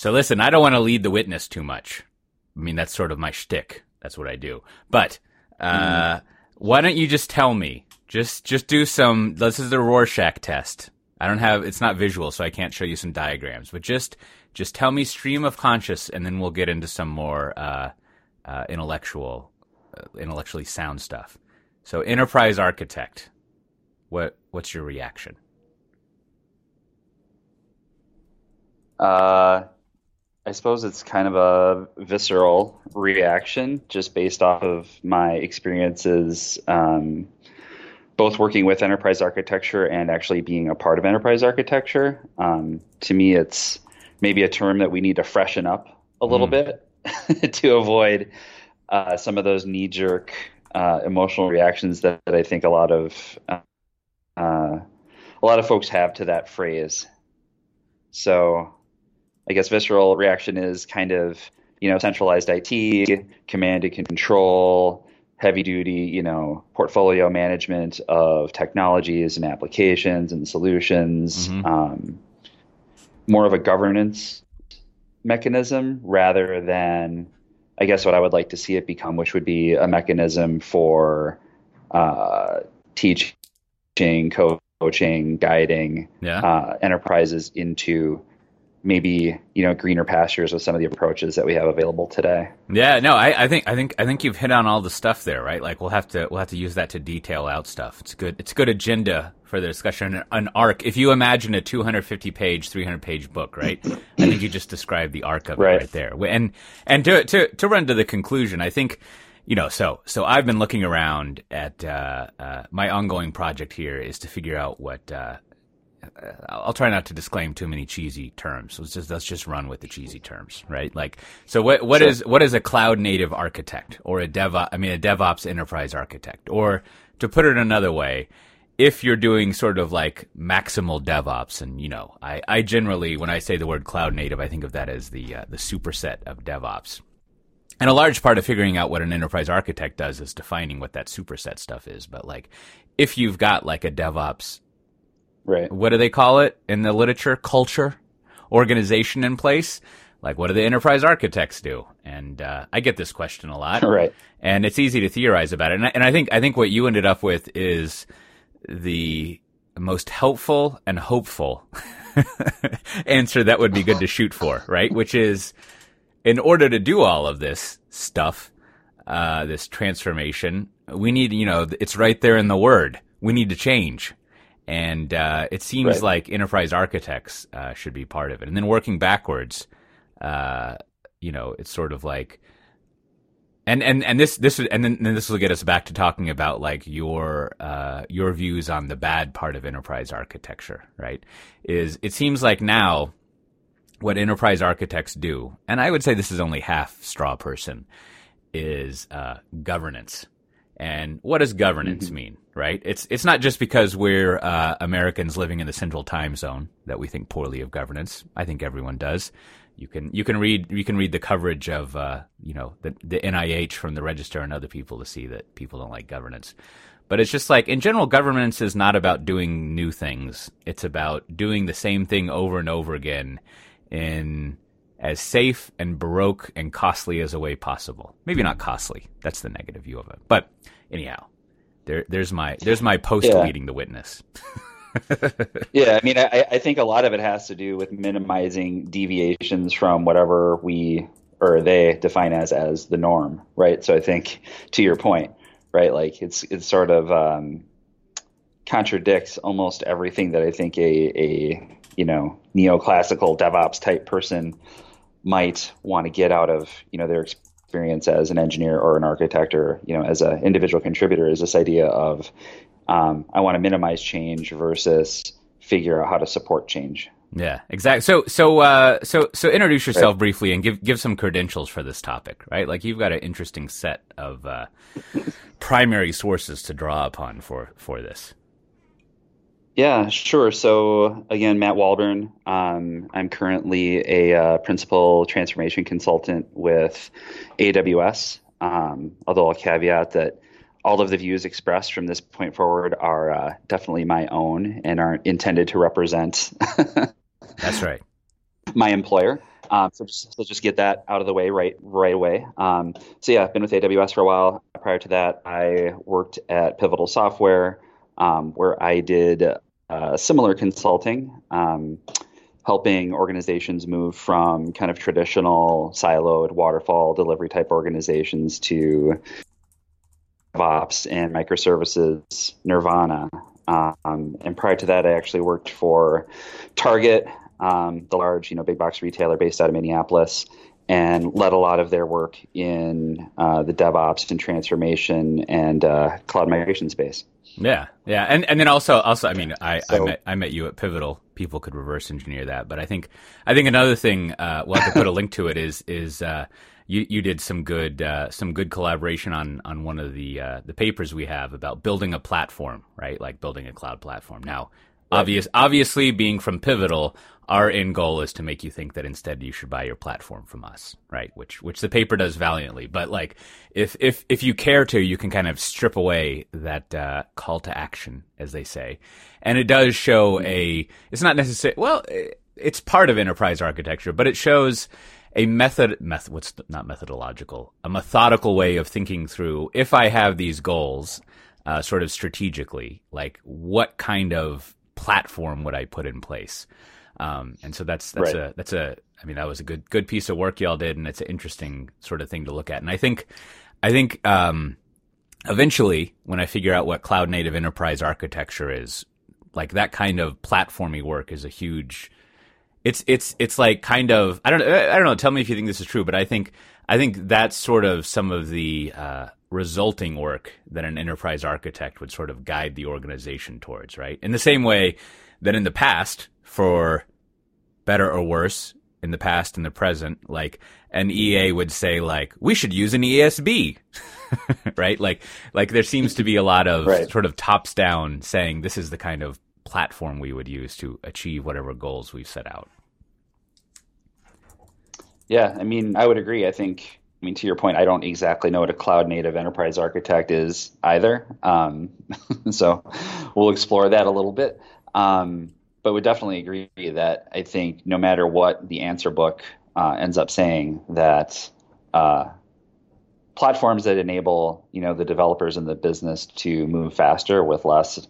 So listen, I don't want to lead the witness too much. I mean, that's sort of my shtick. That's what I do. But uh, mm. why don't you just tell me? Just just do some. This is the Rorschach test. I don't have. It's not visual, so I can't show you some diagrams. But just just tell me stream of conscious, and then we'll get into some more uh, uh, intellectual, uh, intellectually sound stuff. So, enterprise architect. What what's your reaction? Uh, I suppose it's kind of a visceral reaction, just based off of my experiences, um, both working with enterprise architecture and actually being a part of enterprise architecture. Um, to me, it's maybe a term that we need to freshen up a little mm. bit to avoid uh, some of those knee jerk uh, emotional reactions that, that, I think a lot of uh, a lot of folks have to that phrase. So I guess visceral reaction is kind of you know centralized IT, command and control, heavy duty you know portfolio management of technologies and applications and solutions. Mm-hmm. Um, more of a governance mechanism rather than I guess what I would like to see it become, which would be a mechanism for uh, teaching, coaching, guiding yeah. uh, enterprises into maybe you know greener pastures with some of the approaches that we have available today. Yeah, no, I, I, think I think I think you've hit on all the stuff there, right? Like we'll have to we'll have to use that to detail out stuff. It's good. It's good agenda for the discussion. An arc. If you imagine a 250 page, 300 page book, right? I think you just described the arc of right. it right there. And and to to to run to the conclusion, I think. You know, so so I've been looking around at uh, uh, my ongoing project here is to figure out what uh, uh, I'll try not to disclaim too many cheesy terms. Let's just let's just run with the cheesy terms, right? Like, so what what sure. is what is a cloud native architect or a dev? I mean, a DevOps enterprise architect, or to put it another way, if you're doing sort of like maximal DevOps, and you know, I, I generally when I say the word cloud native, I think of that as the uh, the superset of DevOps. And a large part of figuring out what an enterprise architect does is defining what that superset stuff is. But like, if you've got like a DevOps right. what do they call it in the literature? Culture, organization in place. Like, what do the enterprise architects do? And uh, I get this question a lot, right? And it's easy to theorize about it. And I, and I think I think what you ended up with is the most helpful and hopeful answer that would be good to shoot for, right? Which is, in order to do all of this stuff, uh, this transformation, we need, you know, it's right there in the word. We need to change and uh, it seems right. like enterprise architects uh, should be part of it. And then working backwards, uh, you know, it's sort of like, and and and this this and then, then this will get us back to talking about like your uh, your views on the bad part of enterprise architecture, right? Is it seems like now what enterprise architects do, and I would say this is only half straw person, is uh, governance and what does governance mm-hmm. mean, right? It's it's not just because we're uh, Americans living in the Central Time Zone that we think poorly of governance. I think everyone does. You can you can read you can read the coverage of uh, you know the the NIH from the Register and other people to see that people don't like governance. But it's just like in general, governance is not about doing new things. It's about doing the same thing over and over again in as safe and baroque and costly as a way possible. Maybe not costly. That's the negative view of it. But anyhow, there, there's my there's my post yeah. leading the witness. yeah, I mean, I, I think a lot of it has to do with minimizing deviations from whatever we or they define as as the norm, right? So I think to your point, right, like it's it's sort of um, contradicts almost everything that I think a a you know neoclassical DevOps type person might want to get out of you know their experience as an engineer or an architect or you know as an individual contributor is this idea of um, I want to minimize change versus figure out how to support change. Yeah, exactly. So, so, uh, so, so, introduce yourself right. briefly and give give some credentials for this topic, right? Like you've got an interesting set of uh, primary sources to draw upon for for this. Yeah, sure. So again, Matt Waldron. Um, I'm currently a uh, principal transformation consultant with AWS. Um, although I'll caveat that all of the views expressed from this point forward are uh, definitely my own and aren't intended to represent. That's right. My employer. Um, so, just, so just get that out of the way right right away. Um, so yeah, I've been with AWS for a while. Prior to that, I worked at Pivotal Software, um, where I did uh, similar consulting, um, helping organizations move from kind of traditional siloed waterfall delivery type organizations to DevOps and microservices Nirvana. Um, and prior to that, I actually worked for Target, um, the large, you know, big box retailer based out of Minneapolis, and led a lot of their work in uh, the DevOps and transformation and uh, cloud migration space. Yeah, yeah, and and then also also I mean I, so, I met I met you at Pivotal. People could reverse engineer that, but I think I think another thing uh, we'll have to put a link to it is is uh, you you did some good uh, some good collaboration on on one of the uh, the papers we have about building a platform, right? Like building a cloud platform. Now, right. obvious obviously being from Pivotal, our end goal is to make you think that instead you should buy your platform from us, right? Which which the paper does valiantly. But like if if if you care to, you can kind of strip away that uh, call to action, as they say, and it does show a. It's not necessary. Well, it's part of enterprise architecture, but it shows a method, method, what's not methodological, a methodical way of thinking through if I have these goals, uh, sort of strategically, like what kind of platform would I put in place? Um, and so that's, that's right. a, that's a, I mean, that was a good, good piece of work y'all did. And it's an interesting sort of thing to look at. And I think, I think, um, eventually when I figure out what cloud native enterprise architecture is, like that kind of platformy work is a huge, it's it's it's like kind of I don't I don't know. Tell me if you think this is true, but I think I think that's sort of some of the uh, resulting work that an enterprise architect would sort of guide the organization towards, right? In the same way that in the past, for better or worse, in the past and the present, like an EA would say, like we should use an ESB. right? Like, like there seems to be a lot of right. sort of tops down saying this is the kind of platform we would use to achieve whatever goals we've set out. Yeah, I mean, I would agree. I think, I mean, to your point, I don't exactly know what a cloud native enterprise architect is either. Um, so we'll explore that a little bit. Um, but would definitely agree that I think no matter what the answer book uh, ends up saying, that uh, platforms that enable you know the developers and the business to move faster with less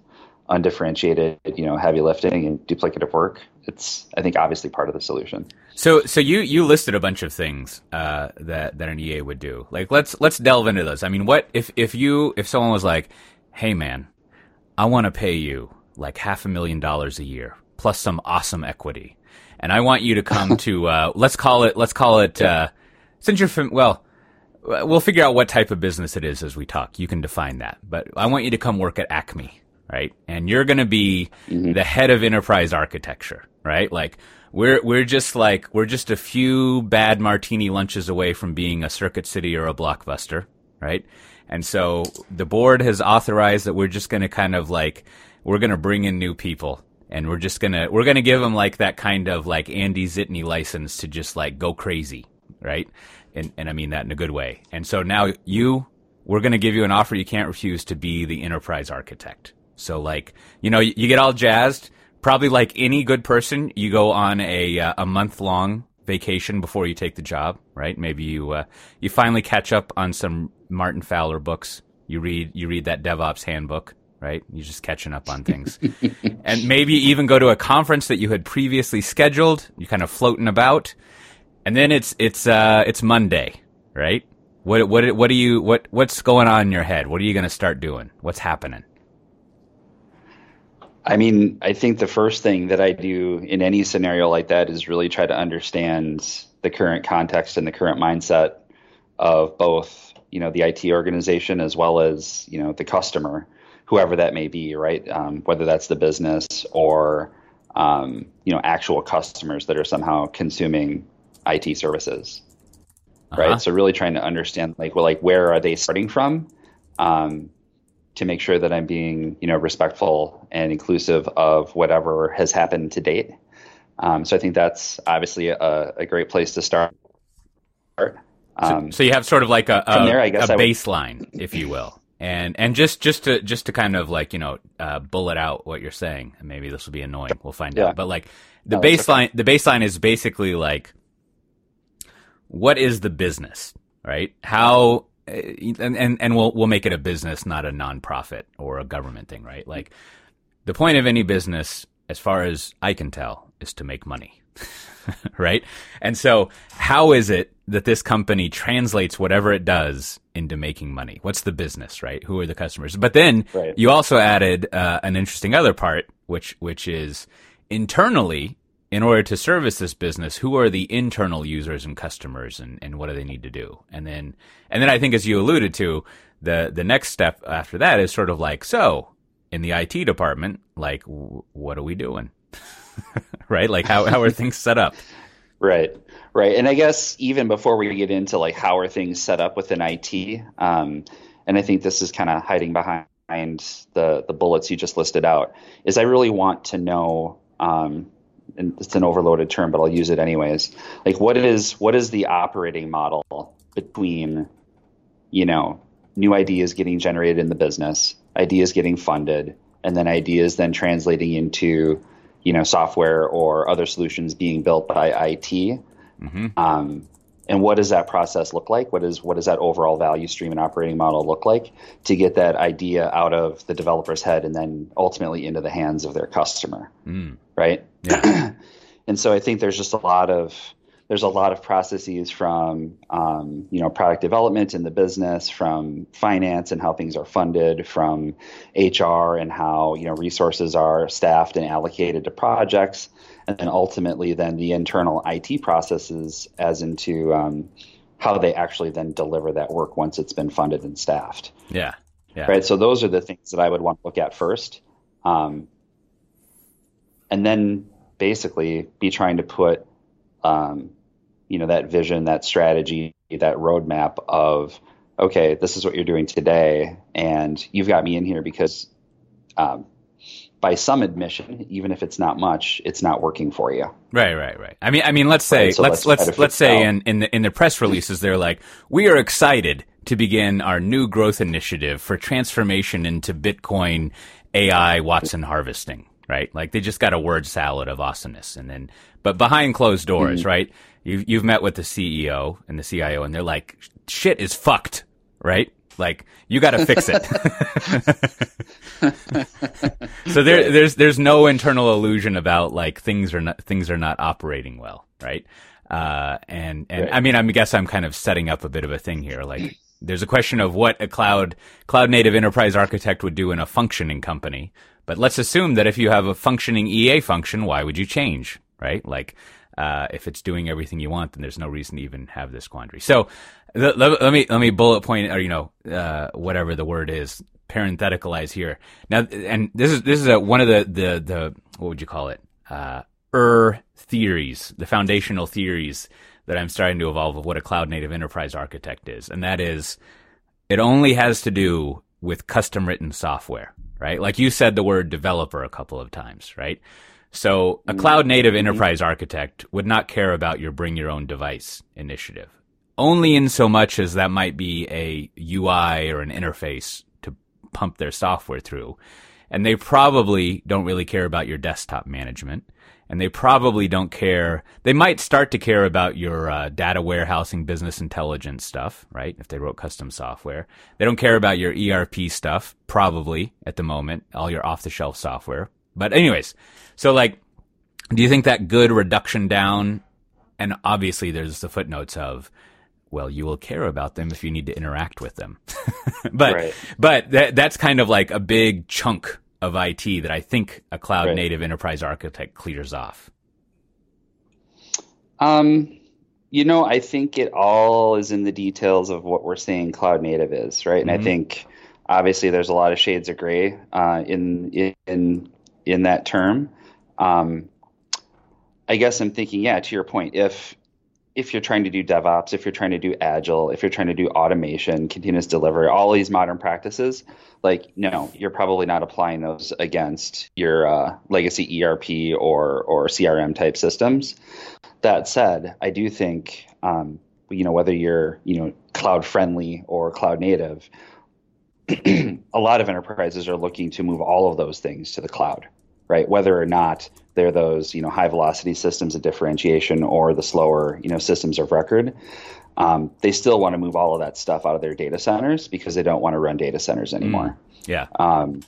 undifferentiated, you know, heavy lifting and duplicative work. It's, I think, obviously part of the solution. So, so you you listed a bunch of things uh, that that an EA would do. Like, let's let's delve into those. I mean, what if if you if someone was like, "Hey, man, I want to pay you like half a million dollars a year plus some awesome equity, and I want you to come to uh, let's call it let's call it uh, since you're from well." We'll figure out what type of business it is as we talk. You can define that. But I want you to come work at Acme right? And you're going to be mm-hmm. the head of enterprise architecture, right? Like we're we're just like we're just a few bad martini lunches away from being a Circuit City or a Blockbuster, right? And so the board has authorized that we're just going to kind of like we're going to bring in new people and we're just to we're to give them like that kind of like Andy Zitney license to just like go crazy, right? And and I mean that in a good way. And so now you we're to give you an offer you can't refuse to be the enterprise architect so like, you know, you, you get all jazzed. Probably like any good person, you go on a uh, a month long vacation before you take the job, right? Maybe you uh, you finally catch up on some Martin Fowler books. You read you read that DevOps handbook, right? You're just catching up on things, and maybe even go to a conference that you had previously scheduled. You're kind of floating about, and then it's it's uh, it's Monday, right? What what what do you what what's going on in your head? What are you going to start doing? What's happening? I mean, I think the first thing that I do in any scenario like that is really try to understand the current context and the current mindset of both, you know, the IT organization as well as, you know, the customer, whoever that may be, right? Um, whether that's the business or, um, you know, actual customers that are somehow consuming IT services, uh-huh. right? So really trying to understand, like, well, like where are they starting from? Um, to make sure that I'm being, you know, respectful and inclusive of whatever has happened to date. Um, so I think that's obviously a, a great place to start. Um, so, so, you have sort of like a, a, there, a baseline, if you will, and and just just to just to kind of like you know uh, bullet out what you're saying, and maybe this will be annoying. We'll find yeah. out. But like the no, baseline, okay. the baseline is basically like what is the business, right? How and, and and we'll we'll make it a business, not a nonprofit or a government thing, right? Like the point of any business, as far as I can tell, is to make money. right? And so, how is it that this company translates whatever it does into making money? What's the business, right? Who are the customers? But then right. you also added uh, an interesting other part, which which is internally in order to service this business, who are the internal users and customers and, and what do they need to do? And then, and then I think as you alluded to, the, the next step after that is sort of like, so in the IT department, like, w- what are we doing? right? Like how, how are things set up? Right. Right. And I guess even before we get into like how are things set up within IT, um, and I think this is kind of hiding behind the, the bullets you just listed out, is I really want to know um, and it's an overloaded term, but I'll use it anyways. Like, what is what is the operating model between, you know, new ideas getting generated in the business, ideas getting funded, and then ideas then translating into, you know, software or other solutions being built by IT. Mm-hmm. Um, and what does that process look like? What is what does that overall value stream and operating model look like to get that idea out of the developer's head and then ultimately into the hands of their customer, mm. right? Yeah. and so I think there's just a lot of there's a lot of processes from um, you know product development in the business, from finance and how things are funded, from HR and how you know resources are staffed and allocated to projects and then ultimately then the internal IT processes as into um, how they actually then deliver that work once it's been funded and staffed. Yeah. Yeah. Right. So those are the things that I would want to look at first. Um, and then basically be trying to put, um, you know, that vision, that strategy, that roadmap of, okay, this is what you're doing today. And you've got me in here because um, by some admission, even if it's not much, it's not working for you. Right, right, right. I mean, I mean, let's say, right, so let's let's let's, let's say in in the in the press releases, they're like, we are excited to begin our new growth initiative for transformation into Bitcoin AI Watson harvesting. Right, like they just got a word salad of awesomeness, and then but behind closed doors, mm-hmm. right? You've you've met with the CEO and the CIO, and they're like, shit is fucked, right? Like you got to fix it. so there, there's there's no internal illusion about like things are not things are not operating well, right? Uh, and and right. I mean, I guess I'm kind of setting up a bit of a thing here. Like, there's a question of what a cloud cloud native enterprise architect would do in a functioning company. But let's assume that if you have a functioning EA function, why would you change, right? Like, uh, if it's doing everything you want, then there's no reason to even have this quandary. So let, let me let me bullet point or you know uh, whatever the word is parentheticalize here. Now and this is this is a, one of the the the what would you call it? Uh er theories the foundational theories that i'm starting to evolve of what a cloud native enterprise architect is. And that is it only has to do with custom written software right? Like you said the word developer a couple of times right so a cloud native enterprise architect would not care about your bring your own device initiative only in so much as that might be a UI or an interface to pump their software through. And they probably don't really care about your desktop management. And they probably don't care. They might start to care about your uh, data warehousing, business intelligence stuff, right? If they wrote custom software. They don't care about your ERP stuff, probably at the moment, all your off the shelf software. But, anyways, so like, do you think that good reduction down? And obviously, there's the footnotes of well, you will care about them if you need to interact with them. but right. but that, that's kind of like a big chunk of IT that I think a cloud right. native enterprise architect clears off. Um, you know, I think it all is in the details of what we're saying cloud native is, right? And mm-hmm. I think obviously there's a lot of shades of gray uh, in in in that term. Um, I guess I'm thinking, yeah, to your point, if if you're trying to do DevOps, if you're trying to do Agile, if you're trying to do automation, continuous delivery, all these modern practices, like no, you're probably not applying those against your uh, legacy ERP or or CRM type systems. That said, I do think um, you know whether you're you know cloud friendly or cloud native, a lot of enterprises are looking to move all of those things to the cloud, right? Whether or not they're those you know high velocity systems of differentiation or the slower you know systems of record. Um, they still want to move all of that stuff out of their data centers because they don't want to run data centers anymore. Mm, yeah. Um,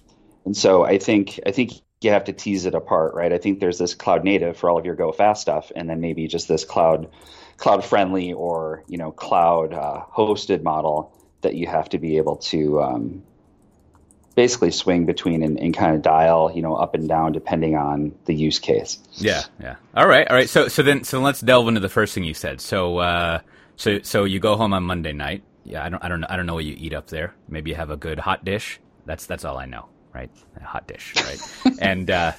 and so I think I think you have to tease it apart, right? I think there's this cloud native for all of your go fast stuff, and then maybe just this cloud cloud friendly or you know cloud uh, hosted model that you have to be able to um, basically swing between and, and, kind of dial you know up and down depending on the use case. Yeah, yeah. All right, all right. So so then so let's delve into the first thing you said. So uh, so so you go home on Monday night. Yeah, I don't I don't I don't know what you eat up there. Maybe you have a good hot dish. That's that's all I know, right? A hot dish, right? and uh,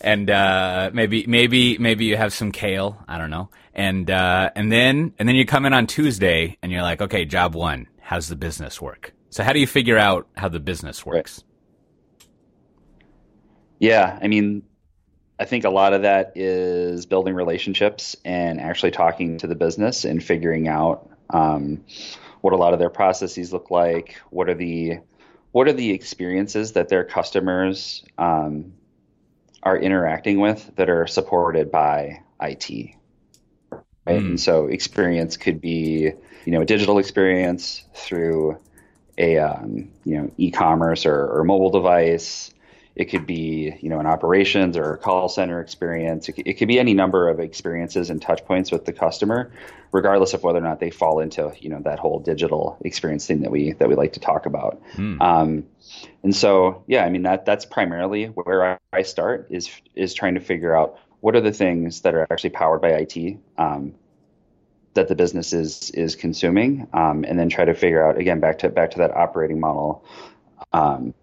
and uh, maybe maybe maybe you have some kale. I don't know. And uh, and then and then you come in on Tuesday and you're like, okay, job one. How's the business work? So how do you figure out how the business works? Right. Yeah, I mean, I think a lot of that is building relationships and actually talking to the business and figuring out um, what a lot of their processes look like. What are the what are the experiences that their customers um, are interacting with that are supported by IT? Right, mm. and so experience could be you know a digital experience through a um, you know e-commerce or, or, mobile device. It could be you know an operations or a call center experience. It, it, could be any number of experiences and touch points with the customer, regardless of whether or not they fall into you know that whole digital experience thing that we that we like to talk about. Hmm. Um, and so yeah, I mean that that's primarily where I, I, start is is trying to figure out what are the things that are actually powered by IT. Um, that the business is is consuming, um, and then try to figure out again back to back to that operating model um,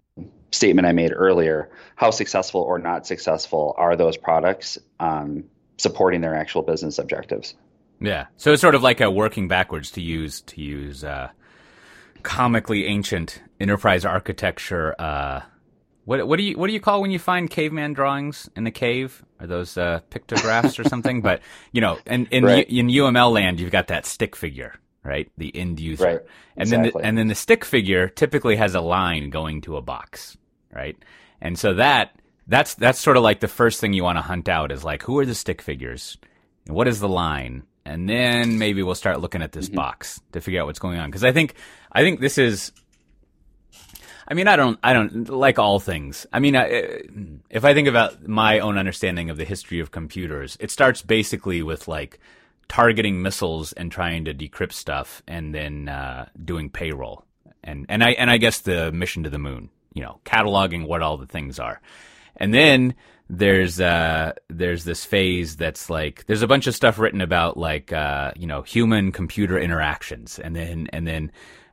statement I made earlier. How successful or not successful are those products um, supporting their actual business objectives? Yeah, so it's sort of like a working backwards to use to use uh, comically ancient enterprise architecture uh, what what do you what do you call when you find caveman drawings in the cave? Are those uh, pictographs or something? But you know, in in, right. In UML land, you've got that stick figure, right? The end user, right. and exactly. then the, and then the stick figure typically has a line going to a box, right? And so that that's that's sort of like the first thing you want to hunt out is like who are the stick figures, and what is the line, and then maybe we'll start looking at this mm-hmm. box to figure out what's going on because I think I think this is I mean, I don't, I don't like all things. I mean, I, if I think about my own understanding of the history of computers, it starts basically with like targeting missiles and trying to decrypt stuff, and then uh, doing payroll, and and I and I guess the mission to the moon. You know, cataloging what all the things are, and then there's uh there's this phase that's like there's a bunch of stuff written about like uh you know human computer interactions and then and then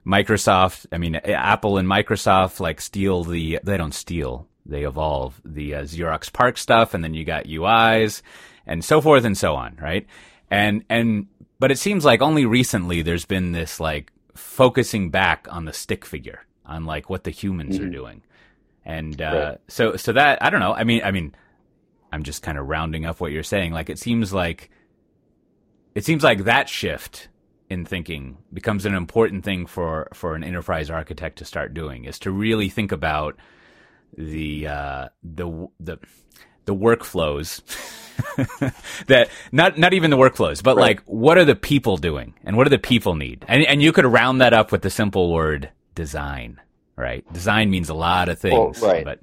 Microsoft, I mean, Apple and Microsoft like steal the, they don't steal, they evolve the uh, Xerox PARC stuff, and then you got UIs and so forth and so on, right? And, and, but it seems like only recently there's been this like focusing back on the stick figure, on like what the humans mm-hmm. are doing. And, uh, right. so, so that, I don't know. I mean, I mean, I'm just kind of rounding up what you're saying. Like, it seems like, it seems like that shift in thinking becomes an important thing for for an enterprise architect to start doing is to really think about the uh, the the the workflows that not not even the workflows, but right. like what are the people doing and what do the people need? And and you could round that up with the simple word design, right? Design means a lot of things, well, right. but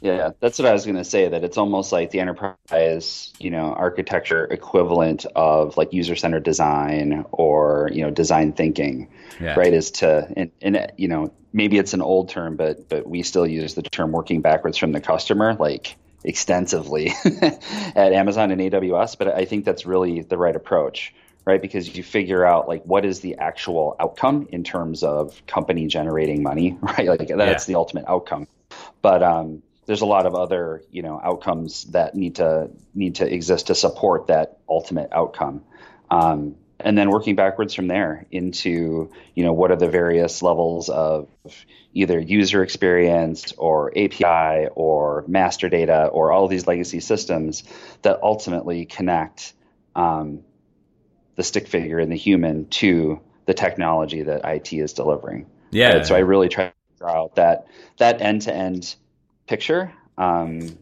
yeah, that's what I was going to say. That it's almost like the enterprise, you know, architecture equivalent of like user-centered design or you know design thinking, yeah. right? Is to and, and you know maybe it's an old term, but but we still use the term working backwards from the customer, like extensively at Amazon and AWS. But I think that's really the right approach, right? Because you figure out like what is the actual outcome in terms of company generating money, right? Like that's yeah. the ultimate outcome. But um, there's a lot of other you know outcomes that need to need to exist to support that ultimate outcome. Um, and then working backwards from there into you know what are the various levels of either user experience or API or master data or all these legacy systems that ultimately connect um, the stick figure and the human to the technology that IT is delivering. Yeah. Right? So I really try to draw out that that end to end picture. Um,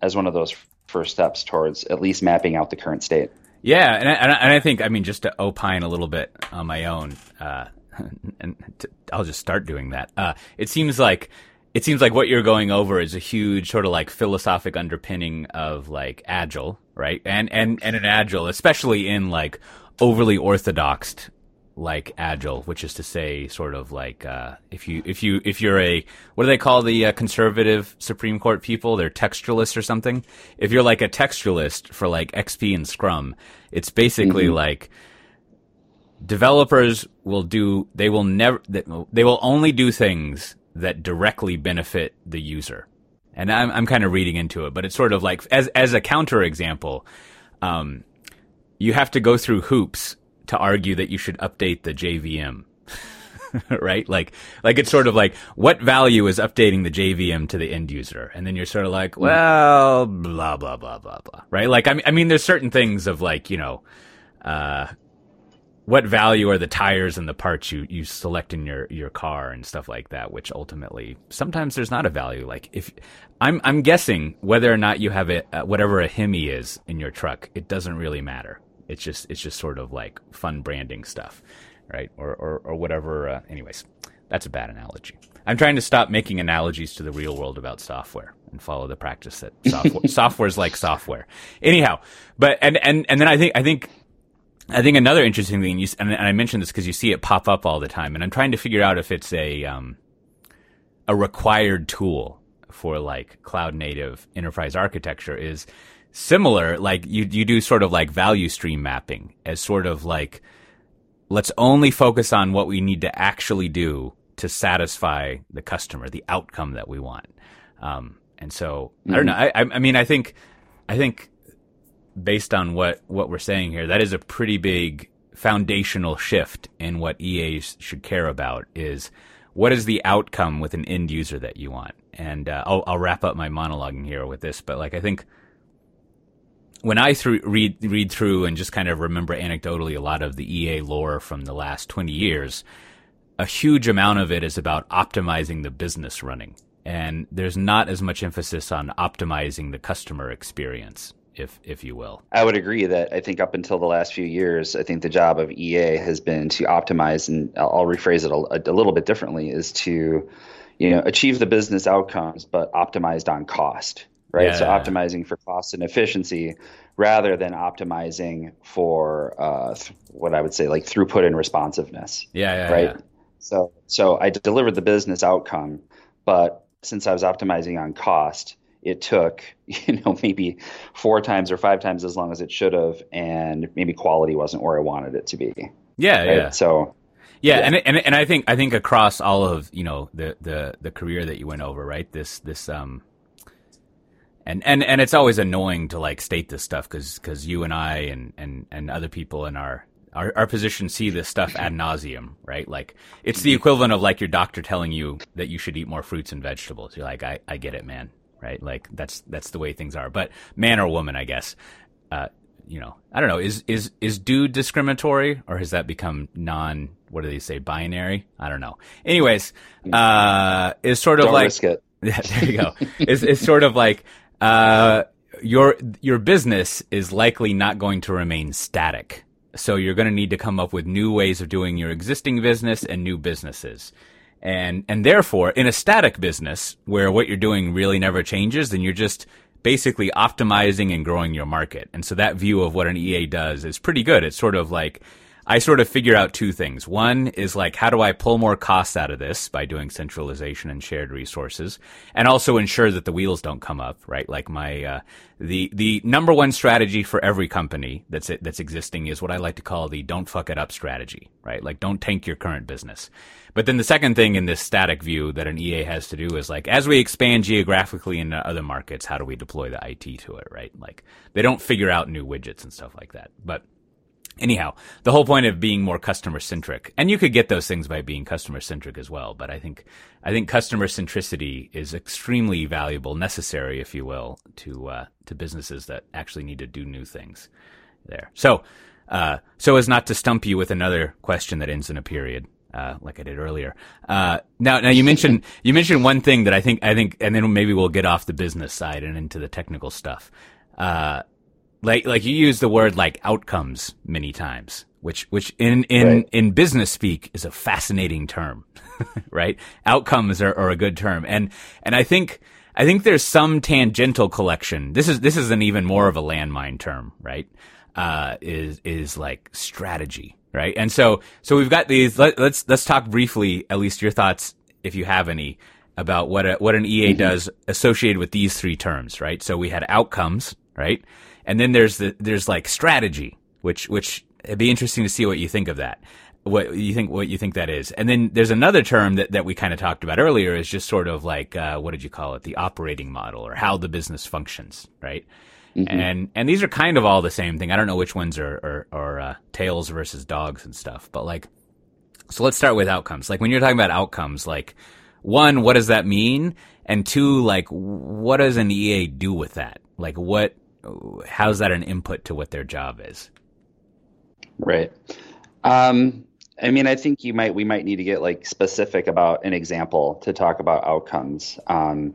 as one of those first steps towards at least mapping out the current state. Yeah, and I, and I think I mean just to opine a little bit on my own, uh, and to, I'll just start doing that. Uh, it seems like it seems like what you're going over is a huge sort of like philosophic underpinning of like agile, right? And and and an agile, especially in like overly orthodox like agile, which is to say, sort of like uh, if you if you if you're a what do they call the uh, conservative Supreme Court people? They're textualists or something. If you're like a textualist for like XP and Scrum, it's basically mm-hmm. like developers will do they will never they will only do things that directly benefit the user. And I'm I'm kind of reading into it, but it's sort of like as as a counter example, um, you have to go through hoops to argue that you should update the JVM. right? Like, like it's sort of like, what value is updating the JVM to the end user? And then you're sort of like, mm. well, blah, blah, blah, blah, blah. Right? Like, I mean, I mean, there's certain things of like, you know, uh, what value are the tires and the parts you, you select in your, your car and stuff like that, which ultimately sometimes there's not a value. Like if I'm, I'm guessing whether or not you have it, uh, whatever a Hemi is in your truck, it doesn't really matter. It's just it's just sort of like fun branding stuff, right? Or or, or whatever. Uh, anyways, that's a bad analogy. I'm trying to stop making analogies to the real world about software and follow the practice that software software's like software. Anyhow, but and and and then I think I think I think another interesting thing, you, and, I mentioned this because you see it pop up all the time, and I'm trying to figure out if it's a um, a required tool for like cloud native enterprise architecture. Is similar, like you, you do sort of like value stream mapping as sort of like, let's only focus on what we need to actually do to satisfy the customer, the outcome that we want. Um, and so mm-hmm. I don't know. Mm-hmm. I, I mean, I think, I think based on what, what we're saying here, that is a pretty big foundational shift in what EAs should care about is what is the outcome with an end user that you want? And uh, I'll, I'll wrap up my monologuing here with this, but like I think when I read read through and just kind of remember anecdotally a lot of the EA lore from the last 20 years, a huge amount of it is about optimizing the business running. And there's not as much emphasis on optimizing the customer experience, if if you will. I would agree that I think up until the last few years, I think the job of EA has been to optimize, and I'll rephrase it a, a little bit differently, is to you know achieve the business outcomes, but optimized on cost right? Yeah. So optimizing for cost and efficiency rather than optimizing for uh, th- what I would say like throughput and responsiveness. Yeah, yeah right. Yeah. So so I delivered the business outcome, but since I was optimizing on cost, it took you know maybe four times or five times as long as it should have, and maybe quality wasn't where I wanted it to be. Yeah, right? yeah. So yeah, yeah, and and and I think I think across all of you know the the the career that you went over, right? This this um and and and it's always annoying to like state this stuff because because you and I and and and other people in our our, our position see this stuff ad nauseum, right? Like it's the equivalent of like your doctor telling you that you should eat more fruits and vegetables. You're like, I, I get it, man, right? Like that's that's the way things are. But man or woman, I guess, uh, you know, I don't know. Is is is dude discriminatory or has that become non? What do they say? Binary? I don't know. Anyways, uh, is sort of don't like. Yeah, there you go. it's, it's sort of like uh, your your business is likely not going to remain static. So you're going to need to come up with new ways of doing your existing business and new businesses. And and therefore, in a static business where what you're doing really never changes, then you're just basically optimizing and growing your market. And so that view of what an EA does is pretty good. It's sort of like I sort of figure out two things. One is like, how do I pull more costs out of this by doing centralization and shared resources, and also ensure that the wheels don't come up, right? Like my uh, the the number one strategy for every company that's that's existing is what I like to call the "don't fuck it up" strategy, right? Like don't tank your current business. But then the second thing in this static view that an EA has to do is like, as we expand geographically into other markets, how do we deploy the IT to it, right? Like they don't figure out new widgets and stuff like that, but Anyhow, the whole point of being more customer centric, and you could get those things by being customer centric as well. But I think, I think customer centricity is extremely valuable, necessary, if you will, to uh, to businesses that actually need to do new things. There. So, uh, so as not to stump you with another question that ends in a period. uh, like I did earlier. Uh, now, now you mentioned you mentioned one thing that I think I think, and then maybe we'll get off the business side and into the technical stuff. Uh, like like you use the word like outcomes many times, which which in in right. in business speak is a fascinating term, right? Outcomes are, are a good term, and and I think. I think there's some tangential collection. This is this is an even more of a landmine term, right? Uh, is is like strategy, right? And so, so we've got these. Let, us let's, let's talk briefly, at least your thoughts, if you have any, about what a, what an EA mm-hmm. does associated with these three terms, right? So we had outcomes, right? And then there's the there's like strategy, which which it'd be interesting to see what you think of that. What you think what you think that is. And then there's another term that, that we kind of talked about earlier is just sort of like uh, what did you call it? The operating model or how the business functions, right? Mm-hmm. And and these are kind of all the same thing. I don't know which ones are are, are uh, tails versus dogs and stuff, but like, so let's start with outcomes. Like when you're talking about outcomes, like one, what does that mean? And two, like what does an EA do with that? Like what? How's that an input to what their job is? Right. Um, I mean, I think you might we might need to get like specific about an example to talk about outcomes. Um,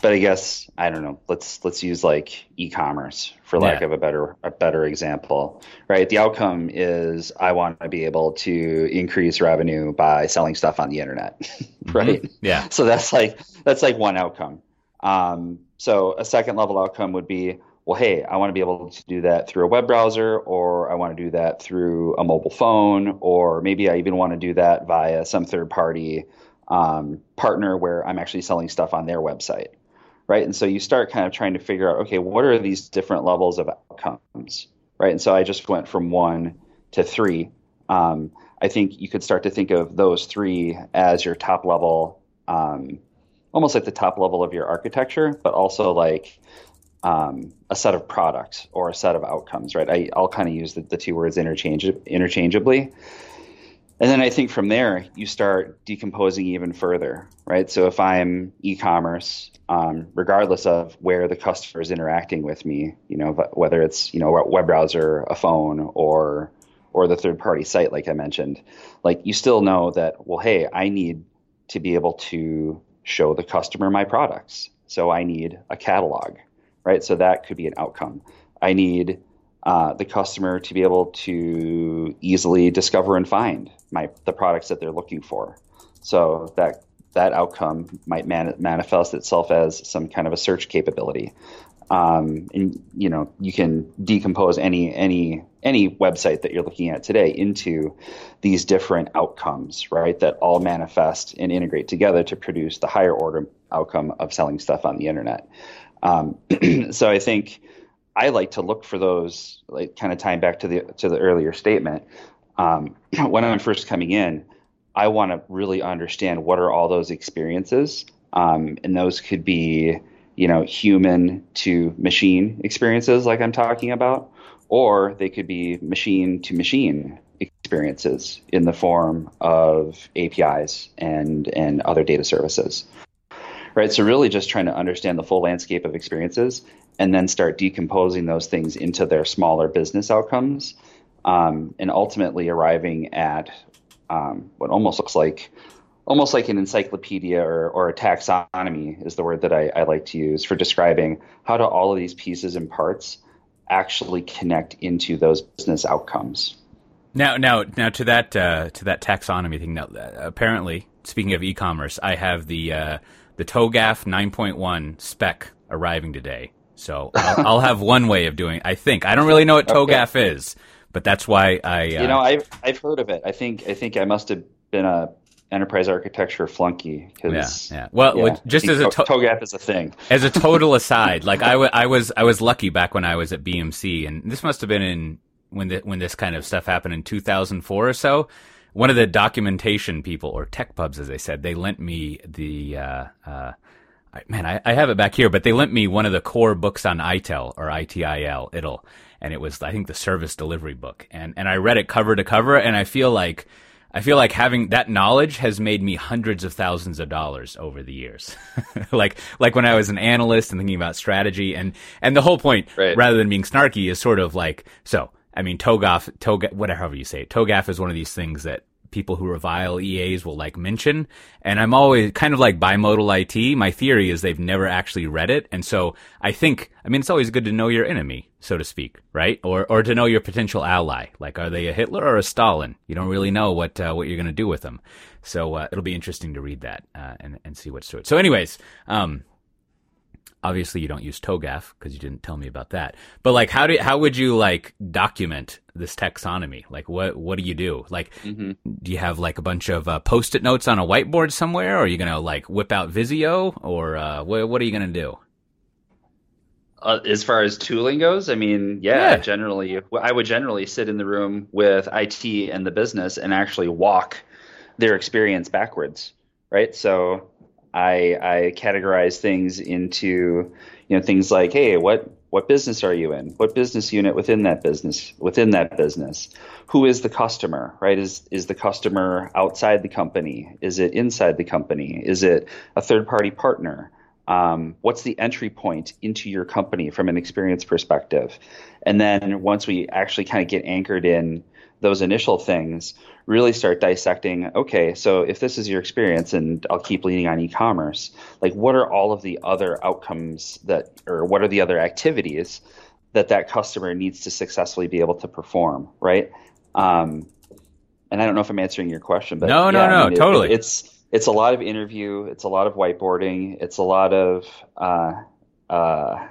but I guess I don't know. Let's let's use like e-commerce for lack yeah. of a better a better example, right? The outcome is I want to be able to increase revenue by selling stuff on the internet, right? Mm-hmm. Yeah. So that's like that's like one outcome. Um, so a second level outcome would be, well, hey, I want to be able to do that through a web browser, or I want to do that through a mobile phone, or maybe I even want to do that via some third party um, partner where I'm actually selling stuff on their website right? And so you start kind of trying to figure out, okay, what are these different levels of outcomes, right? And so I just went from one to three. Um, I think you could start to think of those three as your top level, um, almost like the top level of your architecture, but also like um, a set of products or a set of outcomes, right? I, will kind of use the, the two words interchange, interchangeably. And then I think from there, you start decomposing even further, right? So if I'm e commerce, um, regardless of where the customer is interacting with me, you know, whether it's, you know, a web browser, a phone, or or the third party site, like I mentioned, like you still know that, well, hey, I need to be able to show the customer my products. So I need a catalog, right? So that could be an outcome. I need uh, the customer to be able to easily discover and find my the products that they're looking for. So that that outcome might man- manifest itself as some kind of a search capability. Um, and you know you can decompose any any any website that you're looking at today into these different outcomes, right? That all manifest and integrate together to produce the higher order outcome of selling stuff on the internet. Um, so I think I like to look for those, like kind of tying back to the to the earlier statement. Um, when I'm first coming in, I want to really understand what are all those experiences, um, and those could be, you know, human to machine experiences, like I'm talking about, or they could be machine to machine experiences in the form of APIs and and other data services. Right. So really, just trying to understand the full landscape of experiences and then start decomposing those things into their smaller business outcomes um, and ultimately arriving at um, what almost looks like almost like an encyclopedia or, or a taxonomy is the word that I, I, like to use for describing how do all of these pieces and parts actually connect into those business outcomes. Now, now, now to that uh, to that taxonomy thing. Now, uh, apparently, speaking of e-commerce, I have the uh, the TOGAF 9.1 spec arriving today. So I'll, I'll, have one way of doing. It, I think I don't really know what TOGAF okay. is, but that's why I. Uh, you know, I've I've heard of it. I think I think I must have been a enterprise architecture flunky. Cause, yeah, yeah. Well, yeah, just as a to- TOGAF is a thing. As a total aside, like I, w- I was I was lucky back when I was at BMC, and this must have been in when the, when this kind of stuff happened in 2004 or so. One of the documentation people, or tech pubs, as they said, they lent me the. Uh, uh, man, I, I, have it back here, but they lent me one of the core books on ITIL or ITIL, ITIL, and it was I think the service delivery book, and and I read it cover to cover, and I feel like I feel like having that knowledge has made me hundreds of thousands of dollars over the years. like like when I was an analyst and thinking about strategy, and and the whole point, right. rather than being snarky, is sort of like so. I mean, TOGAF, TOGAF, whatever you say, TOGAF is one of these things that people who revile EAs will like mention. And I'm always kind of like bimodal IT. My theory is they've never actually read it. And so I think, I mean, it's always good to know your enemy, so to speak, right? Or, or to know your potential ally. Like, are they a Hitler or a Stalin? You don't really know what, uh, what you're going to do with them. So, uh, it'll be interesting to read that, uh, and, and see what's to it. So anyways, um, obviously you don't use TOGAF because you didn't tell me about that. But like, how do how would you like document this taxonomy? Like, what what do you do? Like, mm-hmm. do you have like a bunch of uh, post-it notes on a whiteboard somewhere, or are you gonna like whip out Visio, or uh, what what are you gonna do? Uh, as far as tooling goes, I mean, yeah, yeah, generally, I would generally sit in the room with IT and the business and actually walk their experience backwards, right? So I, I categorize things into you know things like hey what what business are you in? What business unit within that business within that business? Who is the customer right? Is is the customer outside the company? Is it inside the company? Is it a third party partner? Um, what's the entry point into your company from an experience perspective? And then once we actually kind of get anchored in those initial things really start dissecting okay so if this is your experience and i'll keep leaning on e-commerce like what are all of the other outcomes that or what are the other activities that that customer needs to successfully be able to perform right um, and i don't know if i'm answering your question but no yeah, no no I mean, totally it, it's it's a lot of interview it's a lot of whiteboarding it's a lot of uh, uh,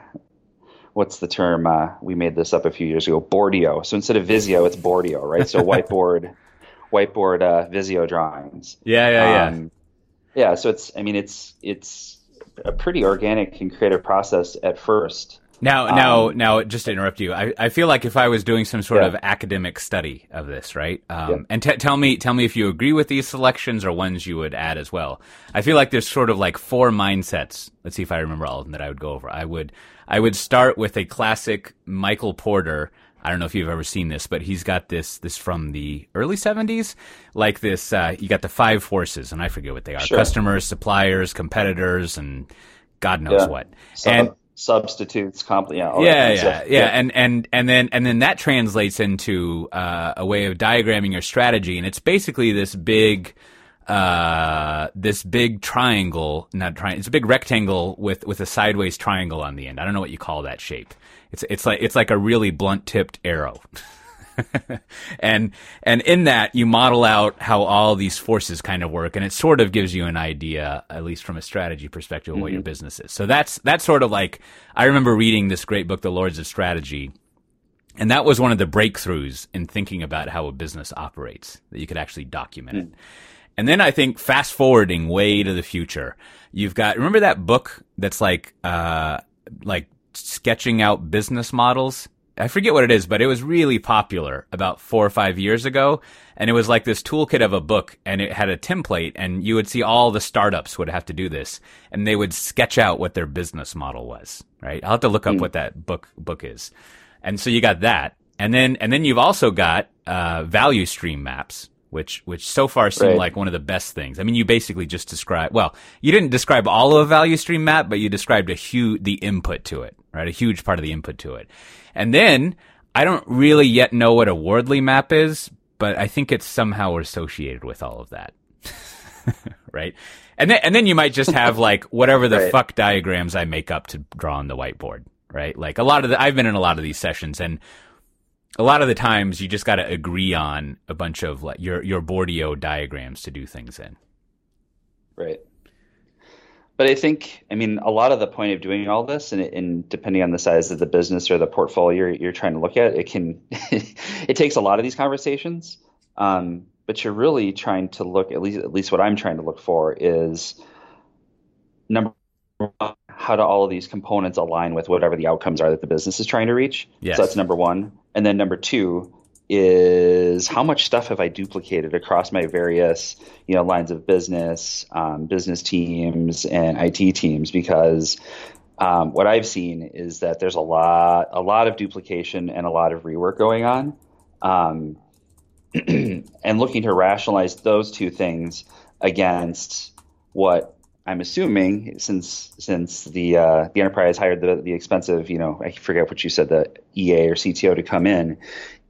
what's the term? Uh, we made this up a few years ago. Bordio. So instead of Visio, it's Bordio, right? So whiteboard, whiteboard uh, Visio drawings. Yeah, yeah, um, yeah. Yeah. So it's. I mean, it's it's a pretty organic and creative process at first. Now, now, um, now, just to interrupt you, I, I feel like if I was doing some sort yeah. of academic study of this, right? Um, yeah. And t- tell me, tell me if you agree with these selections or ones you would add as well. I feel like there's sort of like four mindsets. Let's see if I remember all of them that I would go over. I would, I would start with a classic Michael Porter. I don't know if you've ever seen this, but he's got this this from the early '70s, like this. Uh, you got the five forces, and I forget what they are: sure. customers, suppliers, competitors, and God knows yeah. what. Sub- and substitutes, yeah, yeah, yeah, yeah, yeah, and and and then and then that translates into uh, a way of diagramming your strategy, and it's basically this big uh, this big triangle, not triangle, it's a big rectangle with, with a sideways triangle on the end. I don't know what you call that shape. It's, it's like, it's like a really blunt tipped arrow. and, and in that you model out how all these forces kind of work and it sort of gives you an idea, at least from a strategy perspective of mm-hmm. what your mm-hmm. business is. So that's, that's sort of like, I remember reading this great book, The Lords of Strategy. And that was one of the breakthroughs in thinking about how a business operates, that you could actually document mm-hmm. it. And then I think fast forwarding way to the future, you've got, remember that book that's like, uh, like sketching out business models? I forget what it is, but it was really popular about four or five years ago. And it was like this toolkit of a book and it had a template and you would see all the startups would have to do this and they would sketch out what their business model was, right? I'll have to look up mm. what that book, book is. And so you got that. And then, and then you've also got, uh, value stream maps, which which so far seemed right. like one of the best things. I mean, you basically just described well, you didn't describe all of a value stream map, but you described a huge the input to it, right? A huge part of the input to it. And then I don't really yet know what a Wardley map is, but I think it's somehow associated with all of that. right? And then and then you might just have like whatever the right. fuck diagrams I make up to draw on the whiteboard, right? Like a lot of the I've been in a lot of these sessions and a lot of the times you just got to agree on a bunch of like your your Boardio diagrams to do things in. Right. But I think, I mean, a lot of the point of doing all this, and, and depending on the size of the business or the portfolio you're, you're trying to look at, it can, it takes a lot of these conversations. Um, but you're really trying to look at least, at least what I'm trying to look for is number one, how do all of these components align with whatever the outcomes are that the business is trying to reach? Yes. So that's number one. And then number two is how much stuff have I duplicated across my various you know lines of business, um, business teams, and IT teams? Because um, what I've seen is that there's a lot a lot of duplication and a lot of rework going on. Um, and looking to rationalize those two things against what I'm assuming since since the uh, the enterprise hired the the expensive, you know, I forget what you said, the EA or CTO to come in,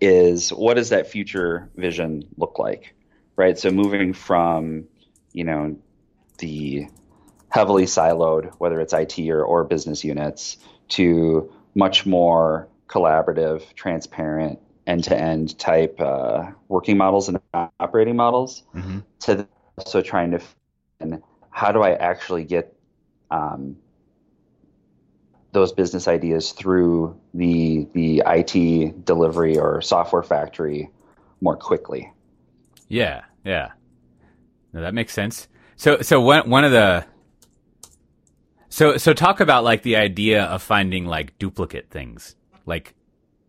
is what does that future vision look like, right? So moving from, you know, the heavily siloed, whether it's IT or, or business units, to much more collaborative, transparent, end to end type uh, working models and operating models, mm-hmm. to also trying to how do I actually get um, those business ideas through the the IT delivery or software factory more quickly. Yeah, yeah. No, that makes sense. So so one one of the so so talk about like the idea of finding like duplicate things. Like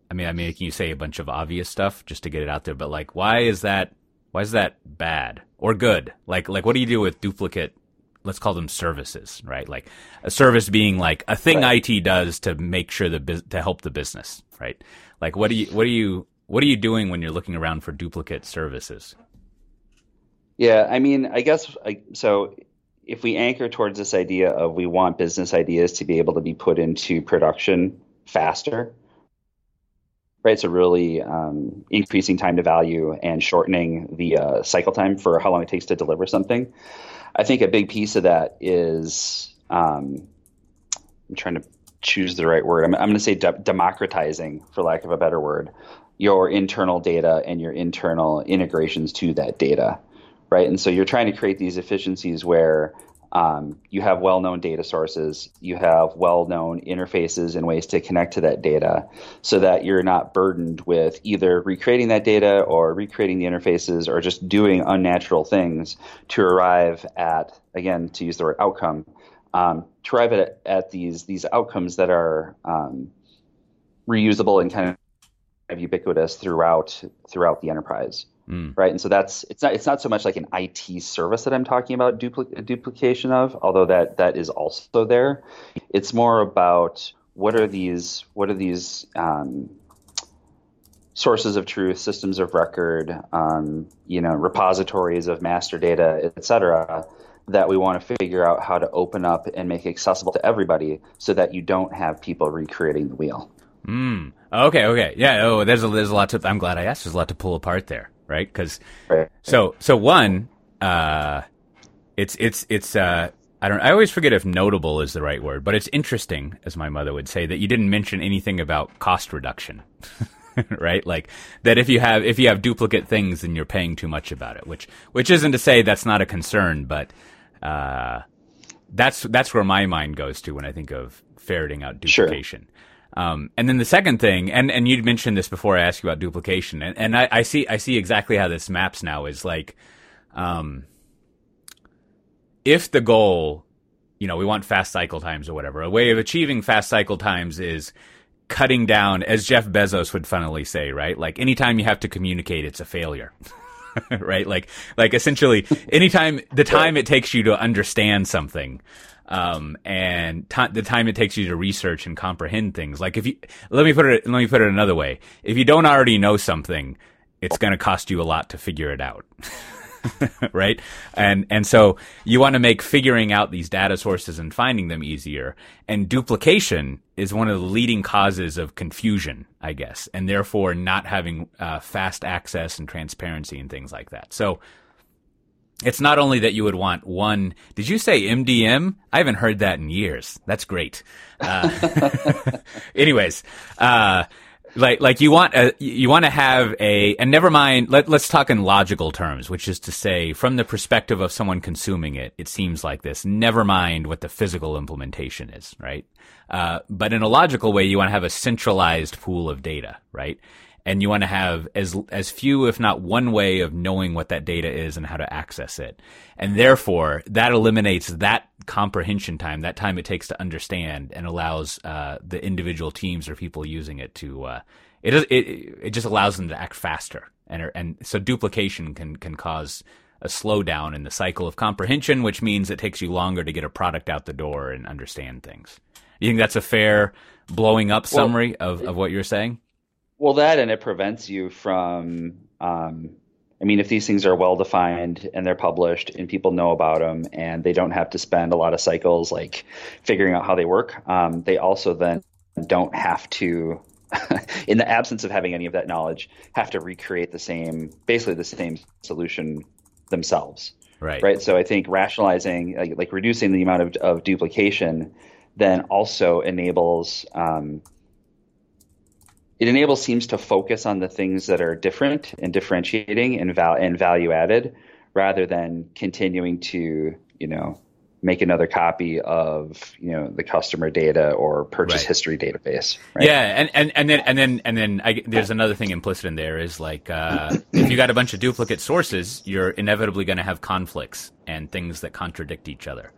I mean I'm making you say a bunch of obvious stuff just to get it out there, but like why is that why is that bad or good? Like like what do you do with duplicate let's call them services, right? Like a service being like a thing right. IT does to make sure the to help the business, right? Like what do you what do you what are you doing when you're looking around for duplicate services? Yeah, I mean, I guess I, so. If we anchor towards this idea of we want business ideas to be able to be put into production faster, right? So really um, increasing time to value and shortening the uh, cycle time for how long it takes to deliver something. I think a big piece of that is um, I'm trying to choose the right word. I'm, I'm going to say de- democratizing, for lack of a better word, your internal data and your internal integrations to that data, right? And so you're trying to create these efficiencies where um, you have well-known data sources, you have well-known interfaces and ways to connect to that data, so that you're not burdened with either recreating that data or recreating the interfaces or just doing unnatural things to arrive at, again, to use the word outcome, um, to arrive at, at these these outcomes that are um, reusable and kind of ubiquitous throughout throughout the enterprise. Mm. Right, and so that's it's not it's not so much like an IT service that I'm talking about dupli- duplication of, although that that is also there. It's more about what are these what are these um, sources of truth, systems of record, um, you know, repositories of master data, et cetera, that we want to figure out how to open up and make accessible to everybody, so that you don't have people recreating the wheel. Mm. Okay. Okay. Yeah. Oh, there's a there's a lot to. I'm glad I asked. There's a lot to pull apart there right? Because so so one, uh, it's it's it's uh, I don't. I always forget if notable is the right word, but it's interesting, as my mother would say, that you didn't mention anything about cost reduction. right? Like that if you have if you have duplicate things, then you're paying too much about it. Which which isn't to say that's not a concern, but uh, that's that's where my mind goes to when I think of ferreting out duplication. Sure. Um, and then the second thing, and, and you'd mentioned this before I asked you about duplication, and, and I, I see I see exactly how this maps now is like, um, if the goal, you know, we want fast cycle times or whatever, a way of achieving fast cycle times is cutting down, as Jeff Bezos would funnily say, right? Like anytime you have to communicate, it's a failure. right? Like, like essentially, anytime the time it takes you to understand something, um, and t- the time it takes you to research and comprehend things. Like if you let me put it let me put it another way. If you don't already know something, it's going to cost you a lot to figure it out. right? And and so you want to make figuring out these data sources and finding them easier. And duplication is one of the leading causes of confusion, I guess, and therefore not having uh, fast access and transparency and things like that. So it's not only that you would want one. Did you say MDM? I haven't heard that in years. That's great. Uh, anyways, uh, like like you want a, you want to have a and never mind. Let, let's talk in logical terms, which is to say, from the perspective of someone consuming it, it seems like this. Never mind what the physical implementation is, right? Uh, but in a logical way, you want to have a centralized pool of data, right? And you want to have as as few if not one way of knowing what that data is and how to access it. And therefore that eliminates that comprehension time that time it takes to understand and allows uh, the individual teams or people using it to uh, it, it it just allows them to act faster. And and so duplication can can cause a slowdown in the cycle of comprehension which means it takes you longer to get a product out the door and understand things. You think that's a fair blowing up summary well, of, of what you're saying well, that and it prevents you from. Um, I mean, if these things are well defined and they're published and people know about them and they don't have to spend a lot of cycles like figuring out how they work, um, they also then don't have to, in the absence of having any of that knowledge, have to recreate the same, basically the same solution themselves. Right. Right. So I think rationalizing, like, like reducing the amount of, of duplication, then also enables um, it enables teams to focus on the things that are different and differentiating and, val- and value added rather than continuing to you know make another copy of you know the customer data or purchase Right. history database right? Yeah, and, and, and then and then and then I, there's another thing implicit in there is like uh, if you got a bunch of duplicate sources, you're inevitably going to have conflicts and things that contradict each other,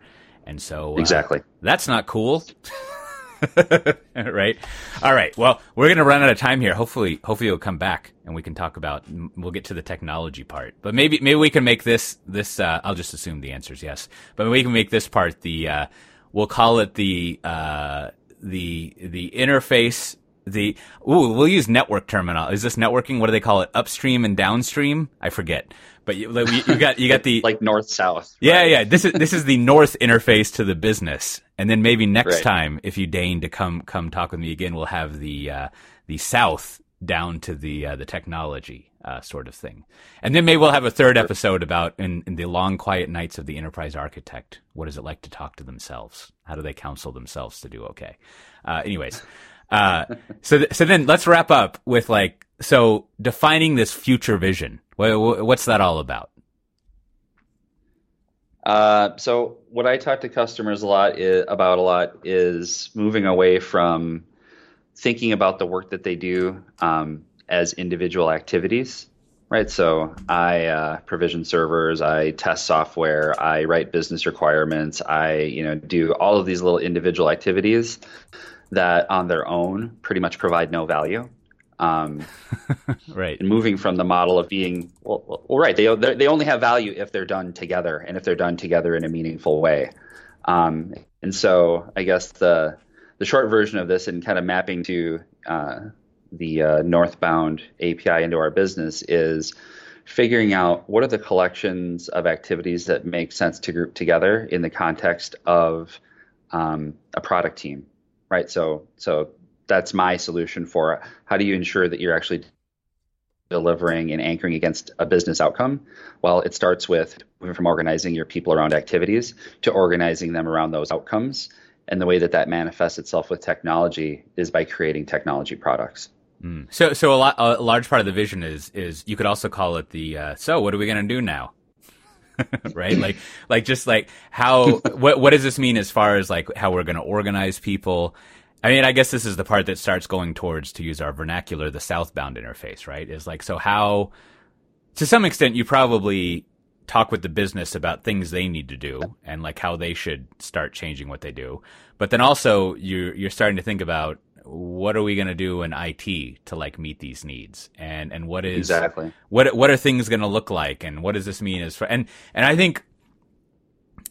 and so uh, exactly that's not cool. right. All right. Well, we're going to run out of time here. Hopefully, hopefully you'll come back and we can talk about. We'll get to the technology part, but maybe maybe we can make this this. Uh, I'll just assume the answer is yes, but we can make this part the. Uh, we'll call it the uh, the the interface. The ooh, we'll use network terminal. Is this networking? What do they call it? Upstream and downstream? I forget. But you, you got you got the like north south yeah, yeah. This is this is the north interface to the business, and then maybe next Right. time, if you deign to come come talk with me again, we'll have the uh, the south down to the uh, the technology uh, sort of thing, and then maybe we'll have a third episode about in, in the long quiet nights of the enterprise architect. What is it like to talk to themselves? How do they counsel themselves to do okay? Uh, anyways, uh, so th- so then let's wrap up with like so defining this future vision. What, what's that all about? Uh, so what I talk to customers a lot i about a lot is moving away from thinking about the work that they do um, as individual activities, right? So I uh, provision servers, I test software, I write business requirements, I you know do all of these little individual activities that on their own pretty much provide no value. Um, Right. and moving from the model of being well, well, right they they only have value if they're done together and if they're done together in a meaningful way um, and so i guess the the short version of this and kind of mapping to uh, the uh, northbound api into our business is figuring out what are the collections of activities that make sense to group together in the context of um, a product team right so so that's my solution for how do you ensure that you're actually delivering and anchoring against a business outcome? Well, it starts with from organizing your people around activities to organizing them around those outcomes. And the way that that manifests itself with technology is by creating technology products. Mm. So, so a, lot, a large part of the vision is is you could also call it the uh, so what are we going to do now, right? Like, like just like how what what does this mean as far as like how we're going to organize people? I mean, I guess this is the part that starts going towards to use our vernacular, the southbound interface, right? Is like so how to some extent you probably talk with the business about things they need to do and like how they should start changing what they do. But then also you're you're starting to think about what are we going to do in IT to like meet these needs and and what is Exactly. what what are things going to look like and what does this mean as for and and I think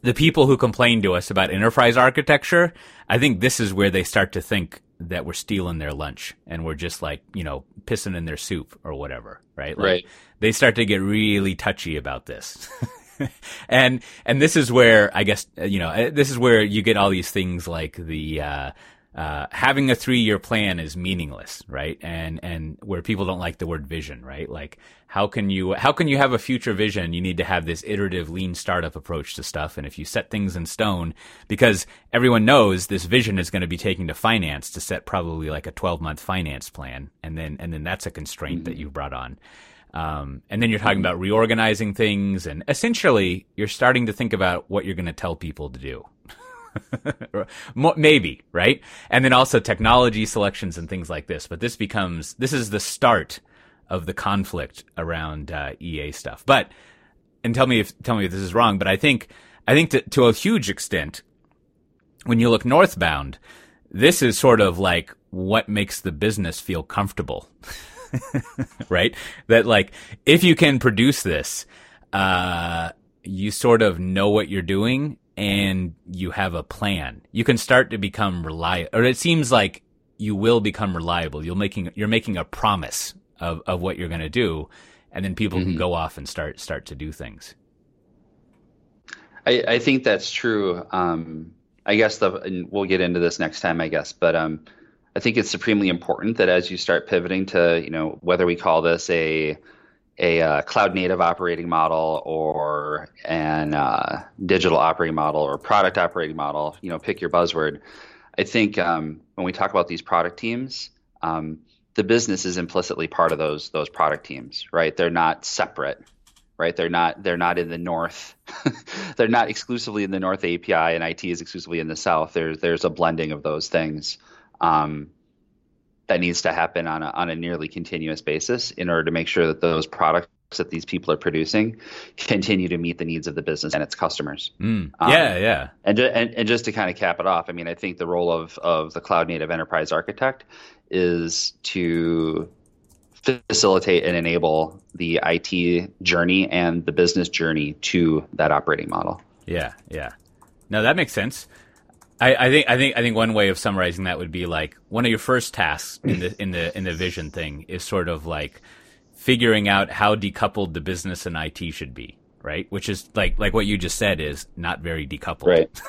the people who complain to us about enterprise architecture, I think this is where they start to think that we're stealing their lunch and we're just like, you know, pissing in their soup or whatever, right? Like, Right. They start to get really touchy about this. and and this is where I guess you know this is where you get all these things like the uh, uh, having a three year plan is meaningless, right? And and where people don't like the word vision, right? Like how can you how can you have a future vision? You need to have this iterative lean startup approach to stuff. And if you set things in stone, because everyone knows this vision is going to be taken to finance to set probably like a twelve month finance plan, and then and then that's a constraint that you've brought on. Um, and then you're talking about reorganizing things, and essentially you're starting to think about what you're going to tell people to do. Maybe, right? And then also technology selections and things like this. But this becomes, this is the start of the conflict around uh, EA stuff. But, and tell me if, tell me if this is wrong, but I think, I think to, to a huge extent, when you look northbound, this is sort of like what makes the business feel comfortable. right? That like, if you can produce this, uh, you sort of know what you're doing and you have a plan. You can start to become reliable, or it seems like you will become reliable. You're making, you're making a promise of, of what you're going to do. And then people can go off and start, start to do things. I, I think that's true. Um, I guess the and we'll get into this next time, I guess, but um, I think it's supremely important that as you start pivoting to, you know, whether we call this a a uh, cloud native operating model or an uh, digital operating model or product operating model, you know, pick your buzzword. I think um, when we talk about these product teams, um, the business is implicitly part of those those product teams, right? They're not separate, right? They're not they're not in the north. they're not exclusively in the north API, and IT is exclusively in the south. There's there's a blending of those things. Um, that needs to happen on a, on a nearly continuous basis in order to make sure that those products that these people are producing continue to meet the needs of the business and its customers. Mm. Yeah, um, yeah. And, and, and just to kind of cap it off, I mean, I think the role of, of the cloud native enterprise architect is to facilitate and enable the IT journey and the business journey to that operating model. Yeah, yeah. No, that makes sense. I, I, think I think I think one way of summarizing that would be like one of your first tasks in the in the in the vision thing is sort of like figuring out how decoupled the business and IT should be, right? Which is like like what you just said is not very decoupled. Right.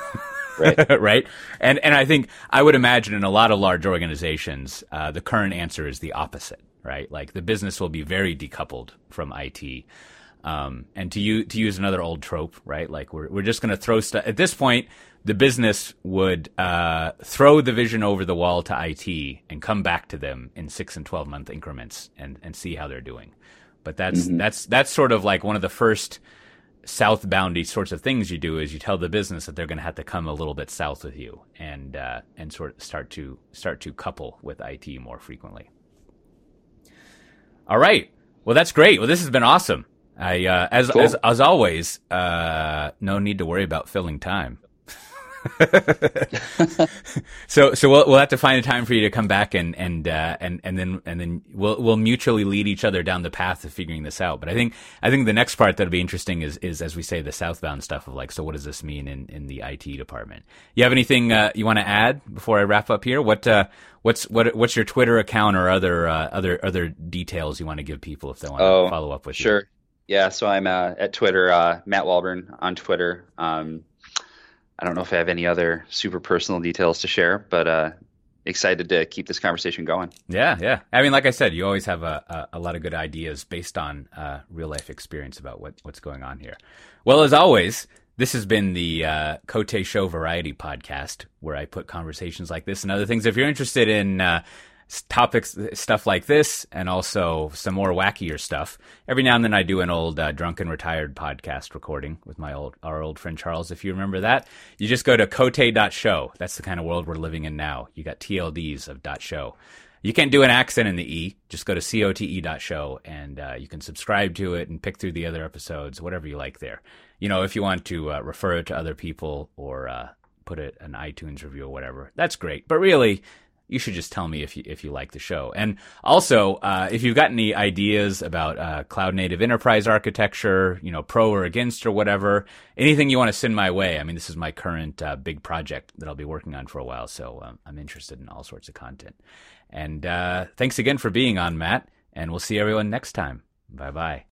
Right. right. And and I think I would imagine in a lot of large organizations, uh, the current answer is the opposite, right? Like the business will be very decoupled from IT. Um, and to use to use another old trope, right? Like we're we're just going to throw stuff at this point the business would uh, throw the vision over the wall to IT and come back to them in six and twelve month increments and, and see how they're doing. But that's mm-hmm. that's that's sort of like one of the first southboundy sorts of things you do is you tell the business that they're going to have to come a little bit south with you and uh, and sort of start to start to couple with IT more frequently. All right. Well, that's great. Well, this has been awesome. I uh, as, cool. as as always, uh, no need to worry about filling time. so so we'll we'll have to find a time for you to come back and and uh, and and then and then we'll we'll mutually lead each other down the path of figuring this out. But I think I think the next part that'll be interesting is is as we say the southbound stuff of like so what does this mean in in the IT department? You have anything uh, you want to add before I wrap up here? What uh, what's what what's your Twitter account or other uh, other other details you want to give people if they want oh, to follow up with sure. you? Sure. Yeah, so I'm uh, at Twitter, uh, Matt Walburn on Twitter. Um, I don't know if I have any other super personal details to share, but uh, excited to keep this conversation going. Yeah, yeah. I mean, like I said, you always have a, a, a lot of good ideas based on uh, real life experience about what, what's going on here. Well, as always, this has been the uh, Cote Show Variety Podcast, where I put conversations like this and other things. If you're interested in uh, topics, stuff like this, and also some more wackier stuff. Every now and then I do an old uh, drunken retired podcast recording with my old our old friend Charles. If you remember that, you just go to cote.show. That's the kind of world we're living in now. You got TLDs of dot show. You can't do an accent in the E. Just go to cote.show and uh, you can subscribe to it and pick through the other episodes, whatever you like there. You know, if you want to uh, refer it to other people or uh, put it an iTunes review or whatever, that's great. But really, you should just tell me if you if you like the show. And also, uh, if you've got any ideas about uh, cloud native enterprise architecture, you know, pro or against or whatever, anything you want to send my way. I mean, this is my current uh, big project that I'll be working on for a while, so um, I'm interested in all sorts of content. And uh, thanks again for being on, Matt. And we'll see everyone next time. Bye bye.